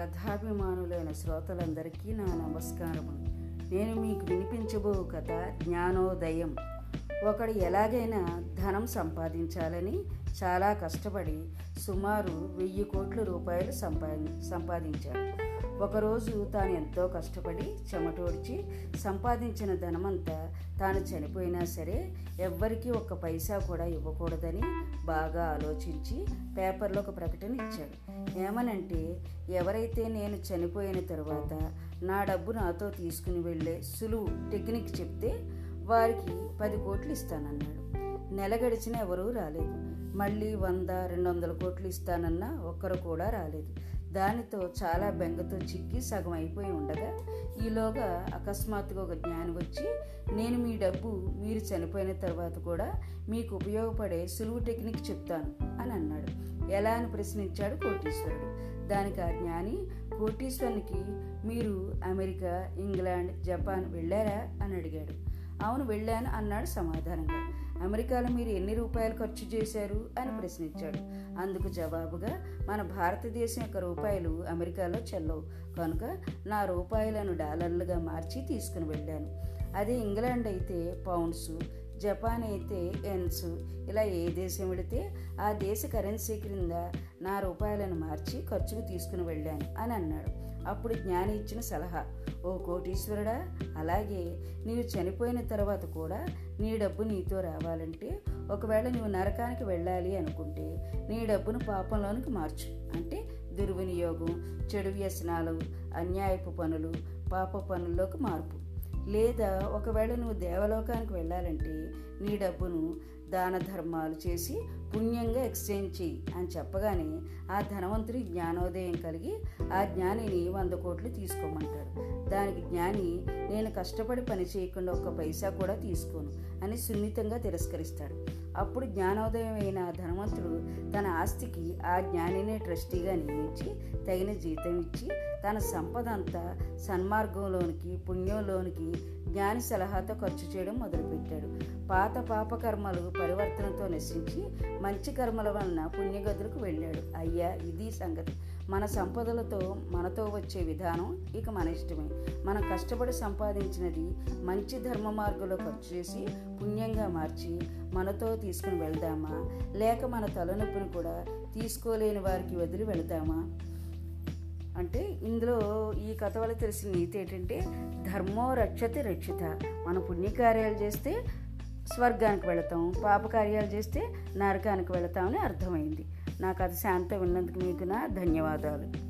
కథాభిమానులైన శ్రోతలందరికీ నా నమస్కారము నేను మీకు వినిపించబో కథ జ్ఞానోదయం. ఒకడు ఎలాగైనా ధనం సంపాదించాలని చాలా కష్టపడి సుమారు వెయ్యి కోట్ల రూపాయలు సంపాది సంపాదించాడు. ఒకరోజు తాను ఎంతో కష్టపడి చెమటోడ్చి సంపాదించిన ధనమంతా తాను చనిపోయినా సరే ఎవ్వరికీ ఒక్క పైసా కూడా ఇవ్వకూడదని బాగా ఆలోచించి పేపర్లో ఒక ప్రకటన ఇచ్చాడు. ఏమనంటే ఎవరైతే నేను చనిపోయిన తర్వాత నా డబ్బు నాతో తీసుకుని వెళ్ళే సులువు టెక్నిక్ చెప్తే వారికి పది కోట్లు ఇస్తానన్నాడు. నెల గడిచిన ఎవరూ రాలేదు. మళ్ళీ వంద రెండు వందల కోట్లు ఇస్తానన్నా ఒక్కరు కూడా రాలేదు. దానితో చాలా బెంగతో చిక్కి సగం అయిపోయి ఉండగా ఈలోగా అకస్మాత్తుగా ఒక జ్ఞానం వచ్చి నేను మీ డబ్బు మీరు చనిపోయిన తర్వాత కూడా మీకు ఉపయోగపడే సులువు టెక్నిక్ చెప్తాను అని అన్నాడు. ఎలా అని ప్రశ్నించాడు కోటీశ్వరుడు. దానికి ఆ జ్ఞాని కోటీశ్వరునికి మీరు అమెరికా ఇంగ్లాండ్ జపాన్ వెళ్ళారా అని అడిగాడు. అవును వెళ్ళాను అన్నాడు సమాధానంగా. అమెరికాలో మీరు ఎన్ని రూపాయలు ఖర్చు చేశారు అని ప్రశ్నించాడు. అందుకు జవాబుగా మన భారతదేశం యొక్క రూపాయలు అమెరికాలో చెల్లవు. కనుక నా రూపాయలను డాలర్లుగా మార్చి తీసుకుని వెళ్ళాను. అదే ఇంగ్లాండ్ అయితే పౌండ్స్ జపాన్ అయితే ఎన్స్. ఇలా ఏ దేశం వెళితే ఆ దేశ కరెన్సీ క్రింద నా రూపాయలను మార్చి ఖర్చుకు తీసుకుని వెళ్ళాను అని అన్నాడు. అప్పుడు జ్ఞాని ఇచ్చిన సలహా ఓ కోటీశ్వరుడా అలాగే నీవు చనిపోయిన తర్వాత కూడా నీ డబ్బు నీతో రావాలంటే ఒకవేళ నువ్వు నరకానికి వెళ్ళాలి అనుకుంటే నీ డబ్బును పాపంలోనికి మార్చు. అంటే దుర్వినియోగం చెడు వ్యసనాలు అన్యాయపు పనులు పాప పనుల్లోకి మార్పు. లేదా ఒకవేళ నువ్వు దేవలోకానికి వెళ్ళాలంటే నీ డబ్బును దాన ధర్మాలు చేసి పుణ్యంగా ఎక్స్చేంజ్ చెయ్యి అని చెప్పగానే ఆ ధనవంతుడి జ్ఞానోదయం కలిగి ఆ జ్ఞానిని వంద కోట్లు తీసుకోమంటాడు. దానికి జ్ఞాని నేను కష్టపడి పని చేయకుండా ఒక్క పైసా కూడా తీసుకోను అని సున్నితంగా తిరస్కరిస్తాడు. అప్పుడు జ్ఞానోదయం అయిన ధనవంతుడు తన ఆస్తికి ఆ జ్ఞానినే ట్రస్టీగా నియమించి తగిన జీతం ఇచ్చి తన సంపద అంతా సన్మార్గంలోనికి పుణ్యంలోనికి జ్ఞాని సలహాతో ఖర్చు చేయడం మొదలుపెట్టాడు. పాత పాపకర్మలు పరివర్తనతో నశించి మంచి కర్మల వలన పుణ్యగదులకు వెళ్ళాడు. అయ్యా ఇది సంగతి. మన సంపదలతో మనతో వచ్చే విధానం ఇక మన ఇష్టమే. మనం కష్టపడి సంపాదించినది మంచి ధర్మ మార్గంలో ఖర్చు చేసి పుణ్యంగా మార్చి మనతో తీసుకుని వెళ్దామా? లేక మన తలనొప్పిని కూడా తీసుకోలేని వారికి వదిలి వెళ్దామా అంటే ఇందులో ఈ కథ వల్ల తెలిసిన నీతి ఏంటంటే ధర్మో రక్షతి రక్షిత. మన పుణ్యకార్యాలు చేస్తే స్వర్గానికి వెళతాం పాపకార్యాలు చేస్తే నరకానికి వెళతామని అర్థమైంది. నా కథ శాంత విన్నందుకు మీకు నా ధన్యవాదాలు.